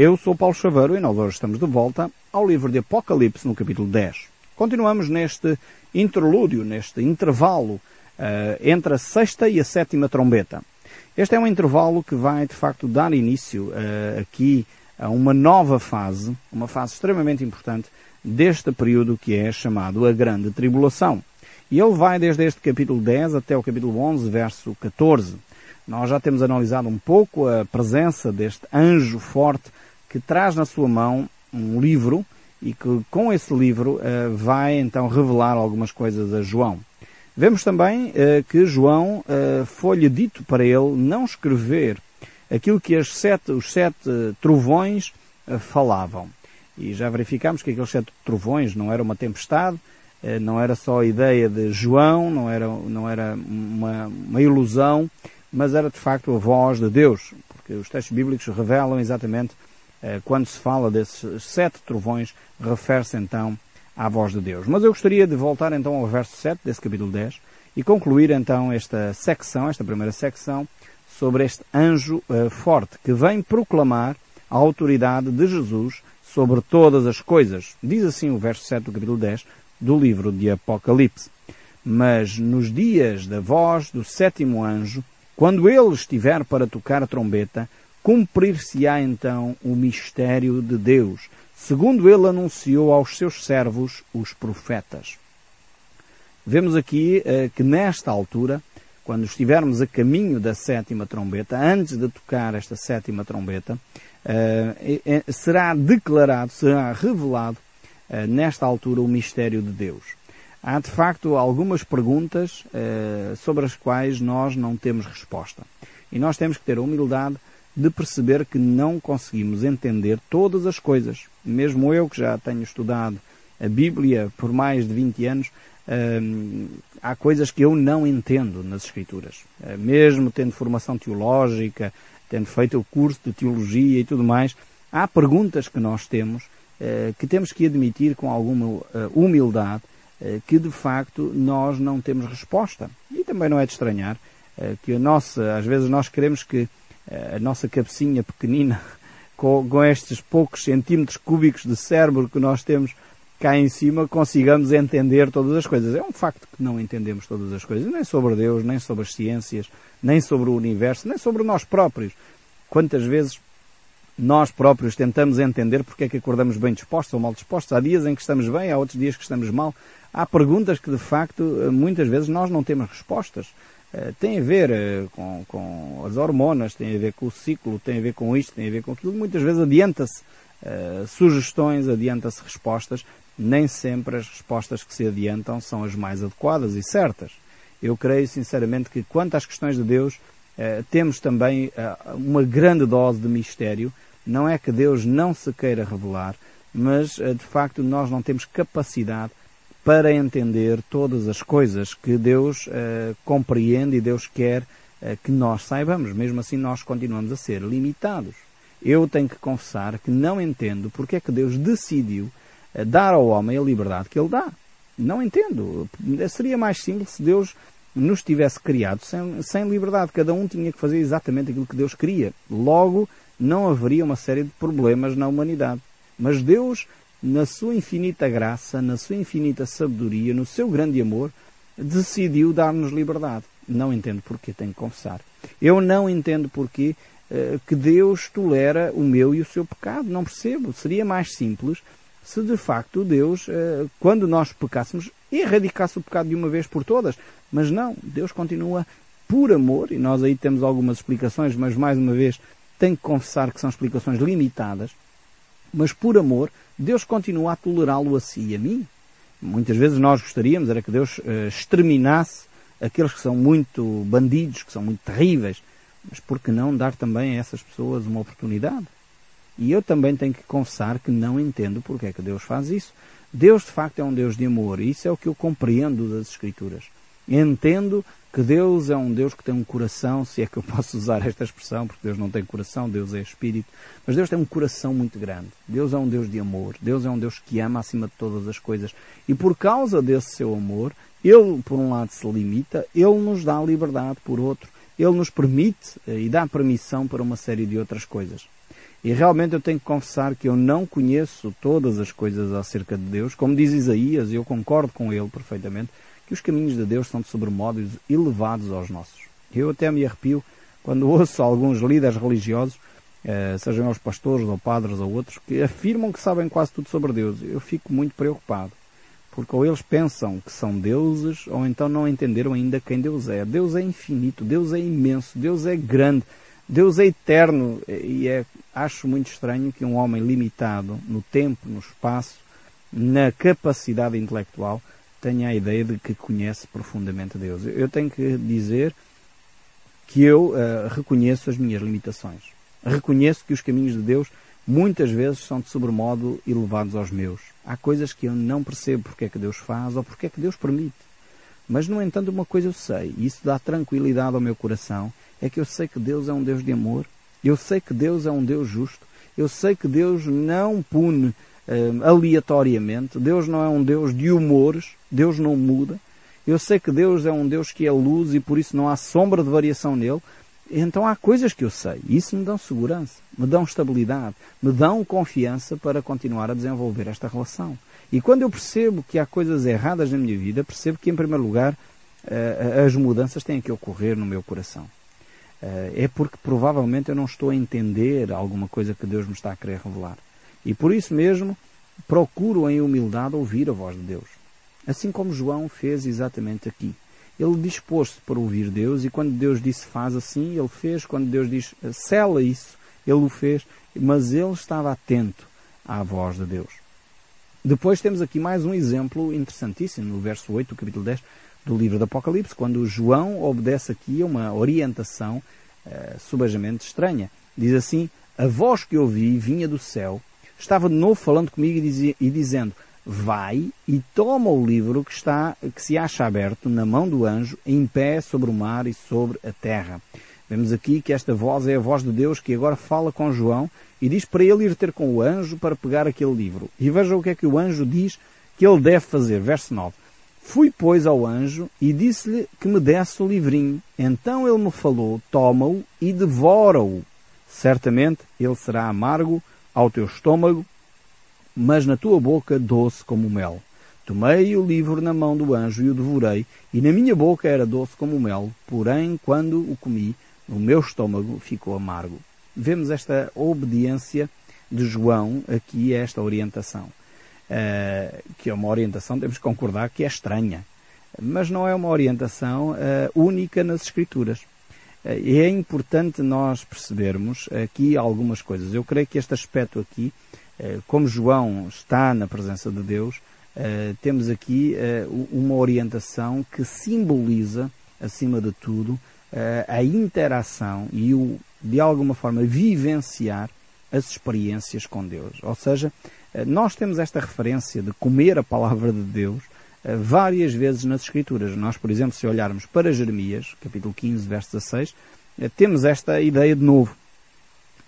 Eu sou Paulo Chaveiro e nós hoje estamos de volta ao livro de Apocalipse no capítulo 10. Continuamos neste interlúdio, neste intervalo uh, entre a sexta e a sétima trombeta. Este é um intervalo que vai de facto dar início uh, aqui a uma nova fase, uma fase extremamente importante deste período que é chamado a Grande Tribulação. E ele vai desde este capítulo 10 até o capítulo 11, verso 14. Nós já temos analisado um pouco a presença deste anjo forte que traz na sua mão um livro e que com esse livro uh, vai então revelar algumas coisas a João. Vemos também uh, que João uh, foi-lhe dito para ele não escrever aquilo que sete, os sete trovões falavam. E já verificamos que aqueles sete trovões não era uma tempestade, não era só a ideia de João, não era, não era uma, uma ilusão, mas era de facto a voz de Deus, porque os textos bíblicos revelam exatamente eh, quando se fala desses sete trovões, refere-se então à voz de Deus. Mas eu gostaria de voltar então ao verso 7 desse capítulo 10 e concluir então esta secção, esta primeira secção, sobre este anjo uh, forte que vem proclamar a autoridade de Jesus sobre todas as coisas. Diz assim o verso 7 do capítulo 10 do livro de Apocalipse. Mas nos dias da voz do sétimo anjo, quando ele estiver para tocar a trombeta, cumprir-se-á então o mistério de Deus, segundo ele anunciou aos seus servos, os profetas. Vemos aqui uh, que nesta altura, quando estivermos a caminho da sétima trombeta, antes de tocar esta sétima trombeta, uh, será declarado, será revelado nesta altura o mistério de Deus. Há de facto algumas perguntas sobre as quais nós não temos resposta. E nós temos que ter a humildade de perceber que não conseguimos entender todas as coisas. Mesmo eu, que já tenho estudado a Bíblia por mais de 20 anos, hum, há coisas que eu não entendo nas Escrituras. Eh, mesmo tendo formação teológica, tendo feito o curso de teologia e tudo mais, há perguntas que nós temos uh, que temos que admitir com alguma uh, humildade que de facto nós não temos resposta. E também não é de estranhar que a nossa, às vezes nós queremos que a nossa cabecinha pequenina, com, com estes poucos centímetros cúbicos de cérebro que nós temos cá em cima, consigamos entender todas as coisas. É um facto que não entendemos todas as coisas, nem sobre Deus, nem sobre as ciências, nem sobre o universo, nem sobre nós próprios. Quantas vezes nós próprios tentamos entender porque é que acordamos bem dispostos ou mal dispostos. Há dias em que estamos bem, há outros dias que estamos mal. Há perguntas que de facto muitas vezes nós não temos respostas. Eh, tem a ver eh, com, com, as hormonas, tem a ver com o ciclo, tem a ver com isto, tem a ver com aquilo. Muitas vezes adianta-se uh, sugestões, adianta-se respostas. Nem sempre as respostas que se adiantam são as mais adequadas e certas. Eu creio sinceramente que quanto às questões de Deus, uh, temos também uh, uma grande dose de mistério. Não é que Deus não se queira revelar, mas de facto nós não temos capacidade para entender todas as coisas que Deus uh, compreende e Deus quer uh, que nós saibamos. Mesmo assim, nós continuamos a ser limitados. Eu tenho que confessar que não entendo porque é que Deus decidiu uh, dar ao homem a liberdade que Ele dá. Não entendo. Seria mais simples se Deus nos tivesse criado sem, sem liberdade. Cada um tinha que fazer exatamente aquilo que Deus queria. Logo, não haveria uma série de problemas na humanidade. Mas Deus na sua infinita graça, na sua infinita sabedoria, no seu grande amor, decidiu dar-nos liberdade. Não entendo porquê, tenho que confessar. Eu não entendo porquê uh, que Deus tolera o meu e o seu pecado. Não percebo. Seria mais simples se de facto Deus, uh, quando nós pecássemos, erradicasse o pecado de uma vez por todas. Mas não, Deus continua por amor, e nós aí temos algumas explicações, mas mais uma vez tenho que confessar que são explicações limitadas, mas por amor, Deus continua a tolerá-lo a si e a mim. Muitas vezes nós gostaríamos era que Deus uh, exterminasse aqueles que são muito bandidos, que são muito terríveis. Mas por que não dar também a essas pessoas uma oportunidade? E eu também tenho que confessar que não entendo porque é que Deus faz isso. Deus de facto é um Deus de amor e isso é o que eu compreendo das Escrituras. Entendo que Deus é um Deus que tem um coração, se é que eu posso usar esta expressão, porque Deus não tem coração, Deus é espírito, mas Deus tem um coração muito grande. Deus é um Deus de amor, Deus é um Deus que ama acima de todas as coisas. E por causa desse seu amor, Ele, por um lado, se limita, Ele nos dá liberdade, por outro, Ele nos permite eh, e dá permissão para uma série de outras coisas. E realmente eu tenho que confessar que eu não conheço todas as coisas acerca de Deus. Como diz Isaías, eu concordo com ele perfeitamente, que os caminhos de Deus são de sobremodo elevados aos nossos. Eu até me arrepio quando ouço alguns líderes religiosos, eh, sejam os pastores ou padres ou outros, que afirmam que sabem quase tudo sobre Deus. Eu fico muito preocupado. Porque ou eles pensam que são deuses, ou então não entenderam ainda quem Deus é. Deus é infinito, Deus é imenso, Deus é grande, Deus é eterno. E é, acho muito estranho que um homem limitado no tempo, no espaço, na capacidade intelectual, tenha a ideia de que conhece profundamente Deus. Eu tenho que dizer que eu uh, reconheço as minhas limitações. Reconheço que os caminhos de Deus muitas vezes são de sobremodo elevados aos meus. Há coisas que eu não percebo porque é que Deus faz ou porque é que Deus permite. Mas, no entanto, uma coisa eu sei, e isso dá tranquilidade ao meu coração, é que eu sei que Deus é um Deus de amor, eu sei que Deus é um Deus justo, eu sei que Deus não pune uh, aleatoriamente, Deus não é um Deus de humores, Deus não muda, eu sei que Deus é um Deus que é luz e por isso não há sombra de variação nele, então há coisas que eu sei, e isso me dão segurança, me dão estabilidade, me dão confiança para continuar a desenvolver esta relação. E quando eu percebo que há coisas erradas na minha vida, percebo que, em primeiro lugar, eh, as mudanças têm que ocorrer no meu coração. Eh, é porque provavelmente eu não estou a entender alguma coisa que Deus me está a querer revelar. E por isso mesmo, procuro em humildade ouvir a voz de Deus. Assim como João fez exatamente aqui. Ele dispôs-se para ouvir Deus e quando Deus disse faz assim, ele fez. Quando Deus diz sela isso, ele o fez. Mas ele estava atento à voz de Deus. Depois temos aqui mais um exemplo interessantíssimo, no verso 8 do capítulo 10 do livro do Apocalipse, quando João obedece aqui a uma orientação uh, subajamente estranha. Diz assim, a voz que ouvi vinha do céu, estava de novo falando comigo e, dizia, e dizendo, vai e toma o livro que está, que se acha aberto na mão do anjo, em pé sobre o mar e sobre a terra. Vemos aqui que esta voz é a voz de Deus que agora fala com João e diz para ele ir ter com o anjo para pegar aquele livro. E veja o que é que o anjo diz que ele deve fazer. Verso 9. Fui, pois, ao anjo e disse-lhe que me desse o livrinho. Então ele me falou, toma-o e devora-o. Certamente ele será amargo ao teu estômago, mas na tua boca doce como mel. Tomei o livro na mão do anjo e o devorei, e na minha boca era doce como mel, porém, quando o comi, o meu estômago ficou amargo. Vemos esta obediência de João aqui a esta orientação. Uh, que é uma orientação, temos que concordar, que é estranha. Mas não é uma orientação uh, única nas Escrituras. Uh, é importante nós percebermos aqui algumas coisas. Eu creio que este aspecto aqui eh, como João está na presença de Deus, eh, temos aqui eh, uma orientação que simboliza, acima de tudo, a interação e o, de alguma forma, vivenciar as experiências com Deus. Ou seja, nós temos esta referência de comer a palavra de Deus várias vezes nas Escrituras. Nós, por exemplo, se olharmos para Jeremias, capítulo 15, verso 16, temos esta ideia de novo.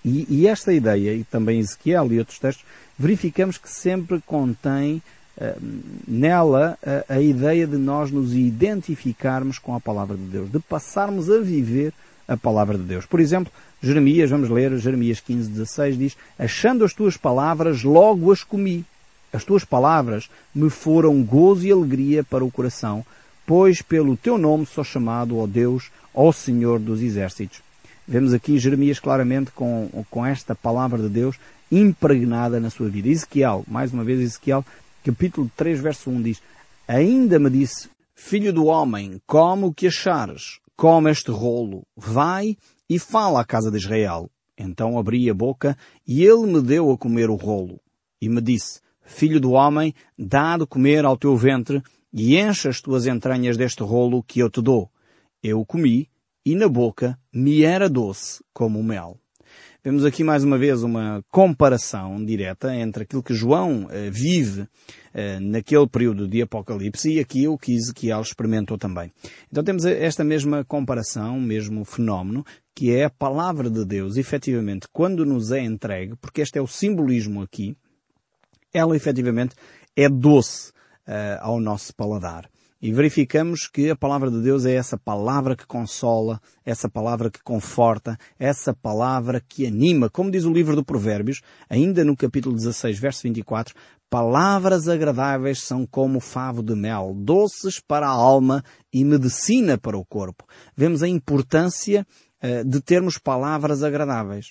E, e, esta ideia, e também Ezequiel e outros textos, verificamos que sempre contém uh, nela a, a ideia de nós nos identificarmos com a palavra de Deus, de passarmos a viver a palavra de Deus. Por exemplo, Jeremias, vamos ler Jeremias 15, 16, diz, Achando as tuas palavras, logo as comi. As tuas palavras me foram gozo e alegria para o coração, pois pelo teu nome sou chamado, ó Deus, ó Senhor dos exércitos. Vemos aqui Jeremias claramente com, com esta palavra de Deus impregnada na sua vida. Ezequiel, mais uma vez Ezequiel, capítulo 3, verso 1 diz, Ainda me disse, Filho do homem, come o que achares, come este rolo, vai e fala à casa de Israel. Então abri a boca e ele me deu a comer o rolo. E me disse, Filho do homem, dá de comer ao teu ventre e enche as tuas entranhas deste rolo que eu te dou. Eu comi e na boca me era doce como o mel. Vemos aqui mais uma vez uma comparação direta entre aquilo que João eh, vive eh, naquele período de Apocalipse e aquilo que Ezequiel experimentou também. Então temos esta mesma comparação, mesmo fenómeno, que é a palavra de Deus, efetivamente, quando nos é entregue, porque este é o simbolismo aqui, ela efetivamente é doce uh, ao nosso paladar. e verificamos que a palavra de Deus é essa palavra que consola, essa palavra que conforta, essa palavra que anima. Como diz o livro do Provérbios, ainda no capítulo 16, verso 24, palavras agradáveis são como favo de mel, doces para a alma e medicina para o corpo. Vemos a importância uh, de termos palavras agradáveis.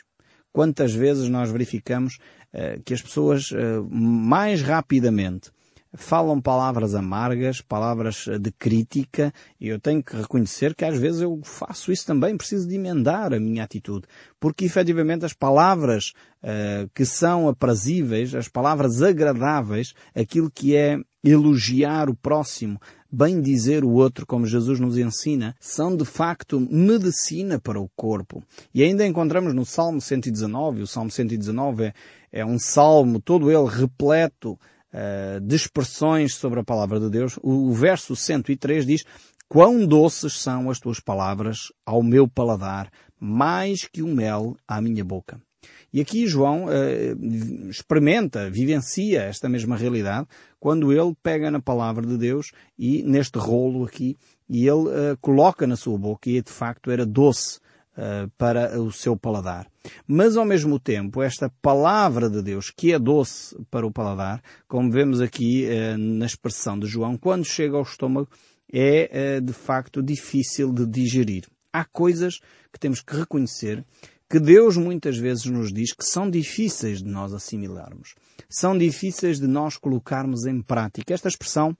Quantas vezes nós verificamos uh, que as pessoas uh, mais rapidamente falam palavras amargas, palavras eh, de crítica, e eu tenho que reconhecer que às vezes eu faço isso também, preciso de emendar a minha atitude, porque efetivamente as palavras uh, que são aprazíveis, as palavras agradáveis, aquilo que é elogiar o próximo, bem dizer o outro, como Jesus nos ensina, são de facto medicina para o corpo. E ainda encontramos no Salmo 119, o Salmo 119 é, é um salmo todo ele repleto uh, de expressões sobre a palavra de Deus, o, o verso 103 diz Quão doces são as tuas palavras ao meu paladar, mais que o mel à minha boca. E aqui João uh, experimenta, vivencia esta mesma realidade quando ele pega na palavra de Deus e neste rolo aqui e ele uh, coloca na sua boca e de facto era doce uh, para o seu paladar. Mas ao mesmo tempo, esta palavra de Deus, que é doce para o paladar, como vemos aqui na expressão de João, quando chega ao estômago, é de facto difícil de digerir. Há coisas que temos que reconhecer que Deus muitas vezes nos diz que são difíceis de nós assimilarmos. São difíceis de nós colocarmos em prática. Esta expressão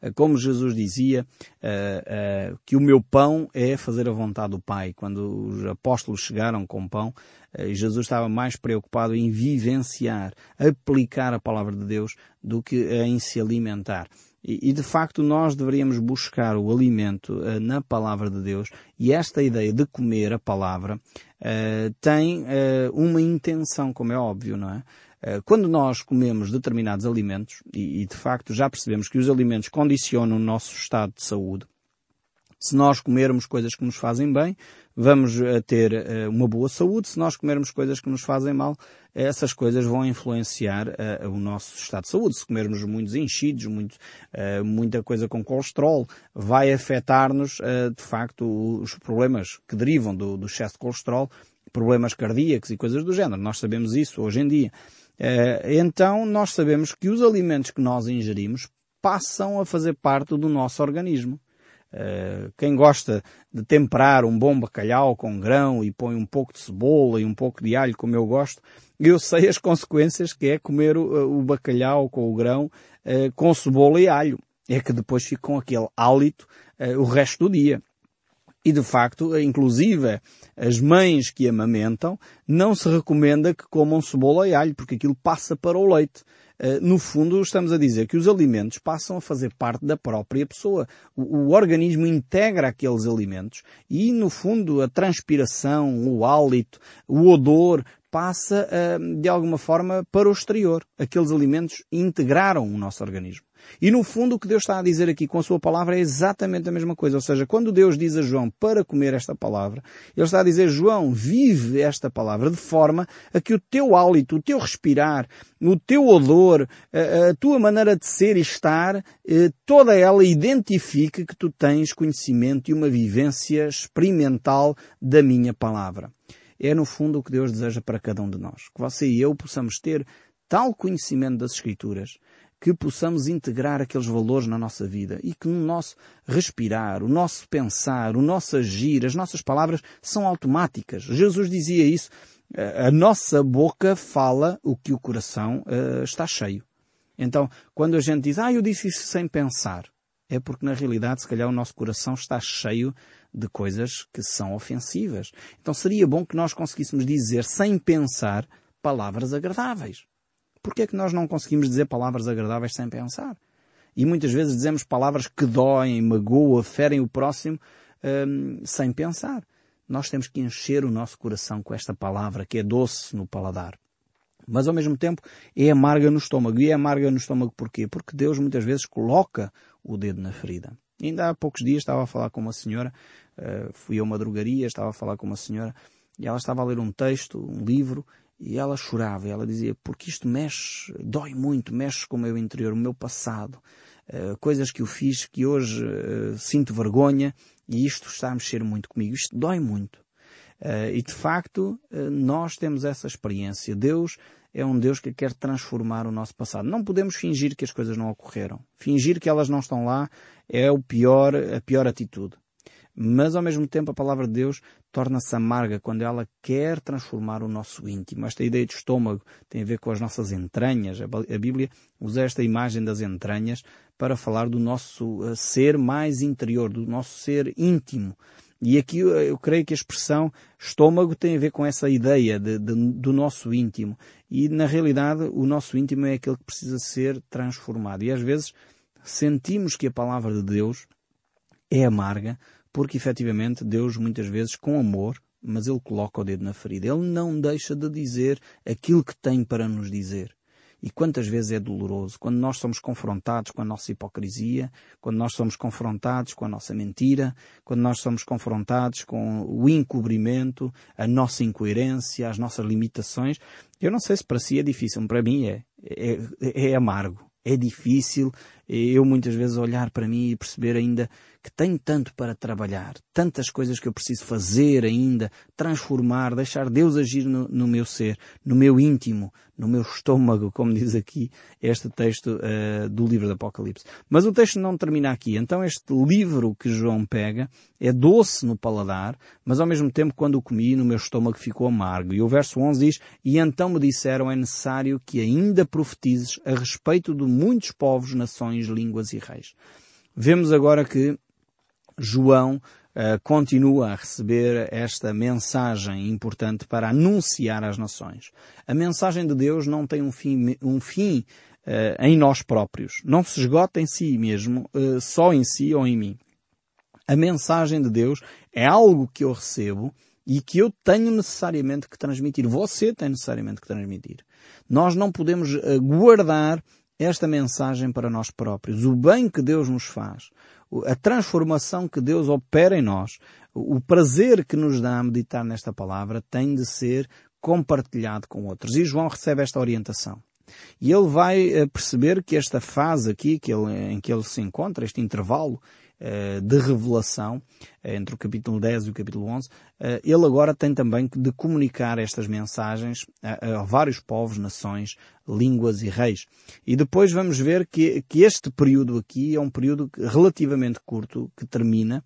eh, como Jesus dizia, uh, uh, que o meu pão é fazer a vontade do Pai. Quando os apóstolos chegaram com pão, Jesus estava mais preocupado em vivenciar, aplicar a palavra de Deus do que em se alimentar. E, e de facto nós deveríamos buscar o alimento na palavra de Deus e esta ideia de comer a palavra tem uma intenção, como é óbvio, não é? Quando nós comemos determinados alimentos, e, e de facto já percebemos que os alimentos condicionam o nosso estado de saúde, se nós comermos coisas que nos fazem bem, vamos eh, ter eh, uma boa saúde. Se nós comermos coisas que nos fazem mal, essas coisas vão influenciar uh, o nosso estado de saúde. Se comermos muitos enchidos, muito, muita coisa com colesterol, vai afetar-nos, de facto, os problemas que derivam do, do excesso de colesterol, problemas cardíacos e coisas do género. Nós sabemos isso hoje em dia. Eh, então nós sabemos que os alimentos que nós ingerimos passam a fazer parte do nosso organismo. Eh, quem gosta de temperar um bom bacalhau com grão e põe um pouco de cebola e um pouco de alho, como eu gosto, eu sei as consequências que é comer o, bacalhau com o grão eh, com cebola e alho. É que depois fica com aquele hálito o resto do dia. E de facto, inclusive as mães que amamentam, não se recomenda que comam cebola e alho, porque aquilo passa para o leite. Eh, no fundo, estamos a dizer que os alimentos passam a fazer parte da própria pessoa. O, o organismo integra aqueles alimentos e, no fundo, a transpiração, o hálito, o odor passa, eh, de alguma forma, para o exterior. Aqueles alimentos integraram o nosso organismo. E no fundo o que Deus está a dizer aqui com a sua palavra é exatamente a mesma coisa. Ou seja, quando Deus diz a João para comer esta palavra, Ele está a dizer, João, vive esta palavra de forma a que o teu hálito, o teu respirar, o teu odor, a, a tua maneira de ser e estar, eh, toda ela identifique que tu tens conhecimento e uma vivência experimental da minha palavra. É no fundo o que Deus deseja para cada um de nós. Que você e eu possamos ter tal conhecimento das Escrituras que possamos integrar aqueles valores na nossa vida e que no nosso respirar, o nosso pensar, o nosso agir, as nossas palavras são automáticas. Jesus dizia isso. A nossa boca fala o que o coração uh, está cheio. Então, quando a gente diz, ah, eu disse isso sem pensar, é porque na realidade, se calhar, o nosso coração está cheio de coisas que são ofensivas. Então seria bom que nós conseguíssemos dizer, sem pensar, palavras agradáveis. Porquê é que nós não conseguimos dizer palavras agradáveis sem pensar? E muitas vezes dizemos palavras que doem, magoam, ferem o próximo, hum, sem pensar. Nós temos que encher o nosso coração com esta palavra que é doce no paladar. Mas ao mesmo tempo é amarga no estômago. E é amarga no estômago porquê? Porque Deus muitas vezes coloca o dedo na ferida. Ainda há poucos dias estava a falar com uma senhora, uh, fui a uma drogaria, estava a falar com uma senhora, e ela estava a ler um texto, um livro, e ela chorava, ela dizia, porque isto mexe, dói muito, mexe com o meu interior, o meu passado. uh, coisas que eu fiz que hoje uh, sinto vergonha e isto está a mexer muito comigo, isto dói muito. E de facto, nós temos essa experiência. Deus é um Deus que quer transformar o nosso passado. Não podemos fingir que as coisas não ocorreram. Fingir que elas não estão lá é o pior, a pior atitude. Mas ao mesmo tempo a palavra de Deus torna-se amarga quando ela quer transformar o nosso íntimo. Esta ideia de estômago tem a ver com as nossas entranhas. A Bíblia usa esta imagem das entranhas para falar do nosso eh, ser mais interior, do nosso ser íntimo. E aqui eu creio que a expressão estômago tem a ver com essa ideia de, de, do nosso íntimo. E na realidade o nosso íntimo é aquele que precisa ser transformado. E às vezes sentimos que a palavra de Deus é amarga, porque efetivamente Deus muitas vezes com amor, mas Ele coloca o dedo na ferida. Ele não deixa de dizer aquilo que tem para nos dizer. E quantas vezes é doloroso quando nós somos confrontados com a nossa hipocrisia, quando nós somos confrontados com a nossa mentira, quando nós somos confrontados com o encobrimento, a nossa incoerência, as nossas limitações. Eu não sei se para si é difícil, para mim é. É, é amargo. É difícil eu muitas vezes olhar para mim e perceber ainda que tenho tanto para trabalhar, tantas coisas que eu preciso fazer ainda, transformar, deixar Deus agir no, no meu ser, no meu íntimo, no meu estômago, como diz aqui este texto uh, do livro do Apocalipse. Mas o texto não termina aqui. Então este livro que João pega é doce no paladar, mas ao mesmo tempo quando o comi no meu estômago ficou amargo. E o verso 11 diz, E então me disseram é necessário que ainda profetizes a respeito de muitos povos, nações, línguas e reis. Vemos agora que João uh, continua a receber esta mensagem importante para anunciar às nações. A mensagem de Deus não tem um fim, um fim uh, em nós próprios. Não se esgota em si mesmo, uh, só em si ou em mim. A mensagem de Deus é algo que eu recebo e que eu tenho necessariamente que transmitir. Você tem necessariamente que transmitir. Nós não podemos guardar esta mensagem para nós próprios. O bem que Deus nos faz, a transformação que Deus opera em nós, o prazer que nos dá a meditar nesta palavra tem de ser compartilhado com outros. E João recebe esta orientação. E ele vai eh, perceber que esta fase aqui que ele, em que ele se encontra, este intervalo, de revelação, eh, entre o capítulo 10 e o capítulo 11, eh, ele agora tem também de comunicar estas mensagens a, a, vários povos, nações, línguas e reis. E depois vamos ver que, que este período aqui é um período relativamente curto, que termina,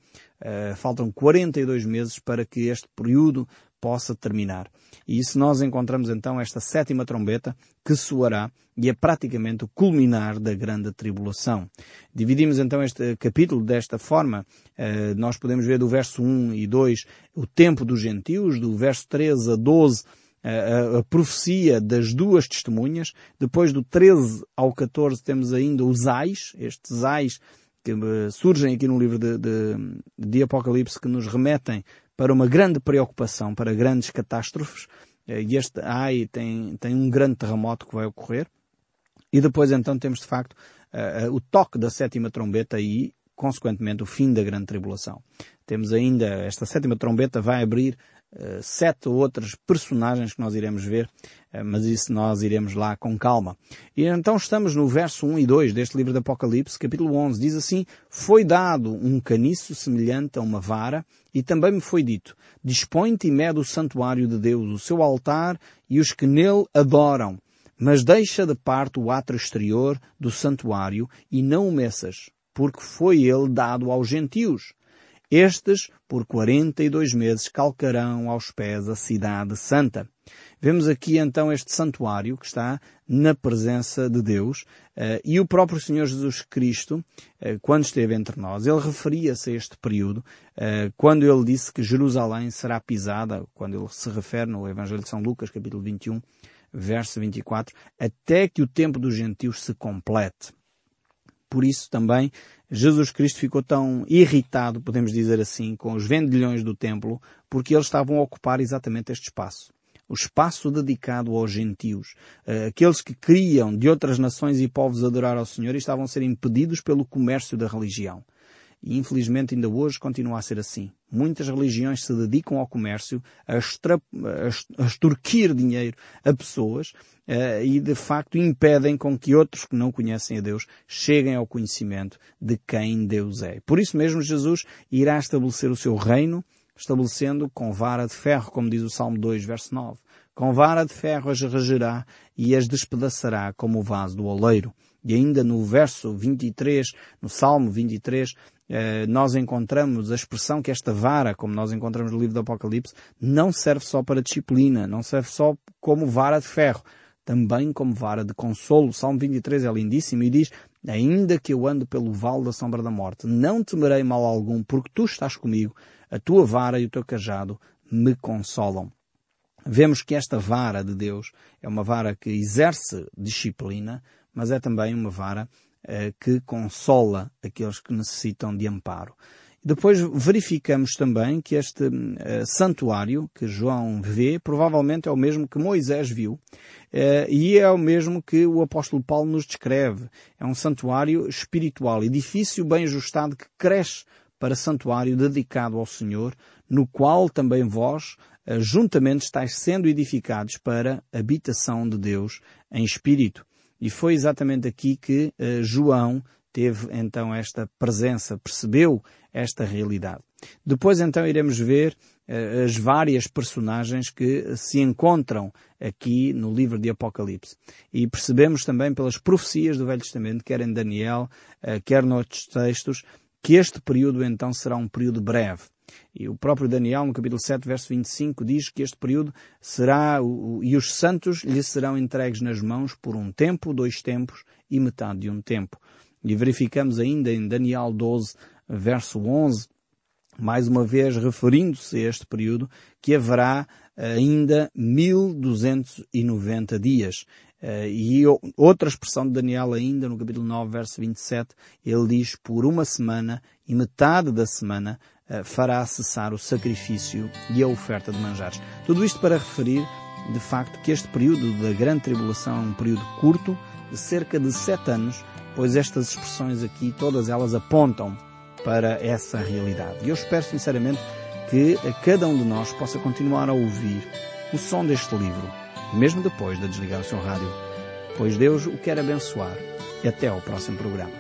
faltam 42 meses para que este período possa terminar. E isso nós encontramos então esta sétima trombeta que soará e é praticamente o culminar da grande tribulação. Dividimos então este capítulo desta forma. Uh, nós podemos ver do verso 1 e 2 o tempo dos gentios, do verso 13 a 12 a, a, profecia das duas testemunhas. Depois do 13 ao 14 temos ainda os ais, estes ais que uh, surgem aqui no livro de, de, de Apocalipse que nos remetem para uma grande preocupação, para grandes catástrofes. Eh, e este AI tem, tem um grande terremoto que vai ocorrer. E depois então temos de facto uh, o toque da sétima trombeta e, consequentemente, o fim da grande tribulação. Temos ainda, esta sétima trombeta vai abrir sete outros personagens que nós iremos ver, uh, mas isso nós iremos lá com calma. E então estamos no verso 1 e 2 deste livro do Apocalipse, capítulo 11, diz assim, Foi dado um caniço semelhante a uma vara, e também me foi dito, dispõe-te e mede o santuário de Deus, o seu altar e os que nele adoram, mas deixa de parte o átrio exterior do santuário e não o meças, porque foi ele dado aos gentios. Estes, por quarenta e dois meses, calcarão aos pés a cidade santa. Vemos aqui então este santuário que está na presença de Deus uh, e o próprio Senhor Jesus Cristo, uh, quando esteve entre nós, ele referia-se a este período uh, quando ele disse que Jerusalém será pisada, quando ele se refere no Evangelho de São Lucas, capítulo 21, verso 24, até que o tempo dos gentios se complete. Por isso também Jesus Cristo ficou tão irritado, podemos dizer assim, com os vendilhões do templo, porque eles estavam a ocupar exatamente este espaço. O espaço dedicado aos gentios. Eh, aqueles que queriam de outras nações e povos adorar ao Senhor e estavam a ser impedidos pelo comércio da religião. E infelizmente ainda hoje continua a ser assim. Muitas religiões se dedicam ao comércio, a, extra, a extorquir dinheiro a pessoas uh, e de facto impedem com que outros que não conhecem a Deus cheguem ao conhecimento de quem Deus é. Por isso mesmo Jesus irá estabelecer o seu reino, estabelecendo com vara de ferro, como diz o Salmo 2, verso 9. Com vara de ferro as regerá e as despedaçará como o vaso do oleiro. E ainda no verso 23, no Salmo 23, eh, nós encontramos a expressão que esta vara, como nós encontramos no livro do Apocalipse, não serve só para disciplina, não serve só como vara de ferro, também como vara de consolo. O Salmo 23 é lindíssimo e diz, ainda que eu ande pelo vale da sombra da morte, não temerei mal algum, porque tu estás comigo, a tua vara e o teu cajado me consolam. Vemos que esta vara de Deus é uma vara que exerce disciplina, mas é também uma vara que consola aqueles que necessitam de amparo. Depois verificamos também que este uh, santuário que João vê provavelmente é o mesmo que Moisés viu uh, e é o mesmo que o apóstolo Paulo nos descreve. É um santuário espiritual, edifício bem ajustado que cresce para santuário dedicado ao Senhor, no qual também vós uh, juntamente estáis sendo edificados para habitação de Deus em espírito. E foi exatamente aqui que João teve então esta presença, percebeu esta realidade. Depois então iremos ver uh, as várias personagens que se encontram aqui no livro de Apocalipse. E percebemos também pelas profecias do Velho Testamento, quer em Daniel, uh, quer noutros textos, que este período então será um período breve. E o próprio Daniel, no capítulo 7, verso 25, diz que este período será, e os santos lhe serão entregues nas mãos por um tempo, dois tempos e metade de um tempo. E verificamos ainda em Daniel 12, verso 11, mais uma vez referindo-se a este período, que haverá ainda 1290 dias. Eh, e outra expressão de Daniel ainda no capítulo 9, verso 27, ele diz, por uma semana e metade da semana eh, fará cessar o sacrifício e a oferta de manjares. Tudo isto para referir, de facto, que este período da grande tribulação é um período curto, de cerca de sete anos, pois estas expressões aqui, todas elas apontam para essa realidade. E eu espero sinceramente que cada um de nós possa continuar a ouvir o som deste livro, mesmo depois de desligar o seu rádio, pois Deus o quer abençoar. E até ao próximo programa.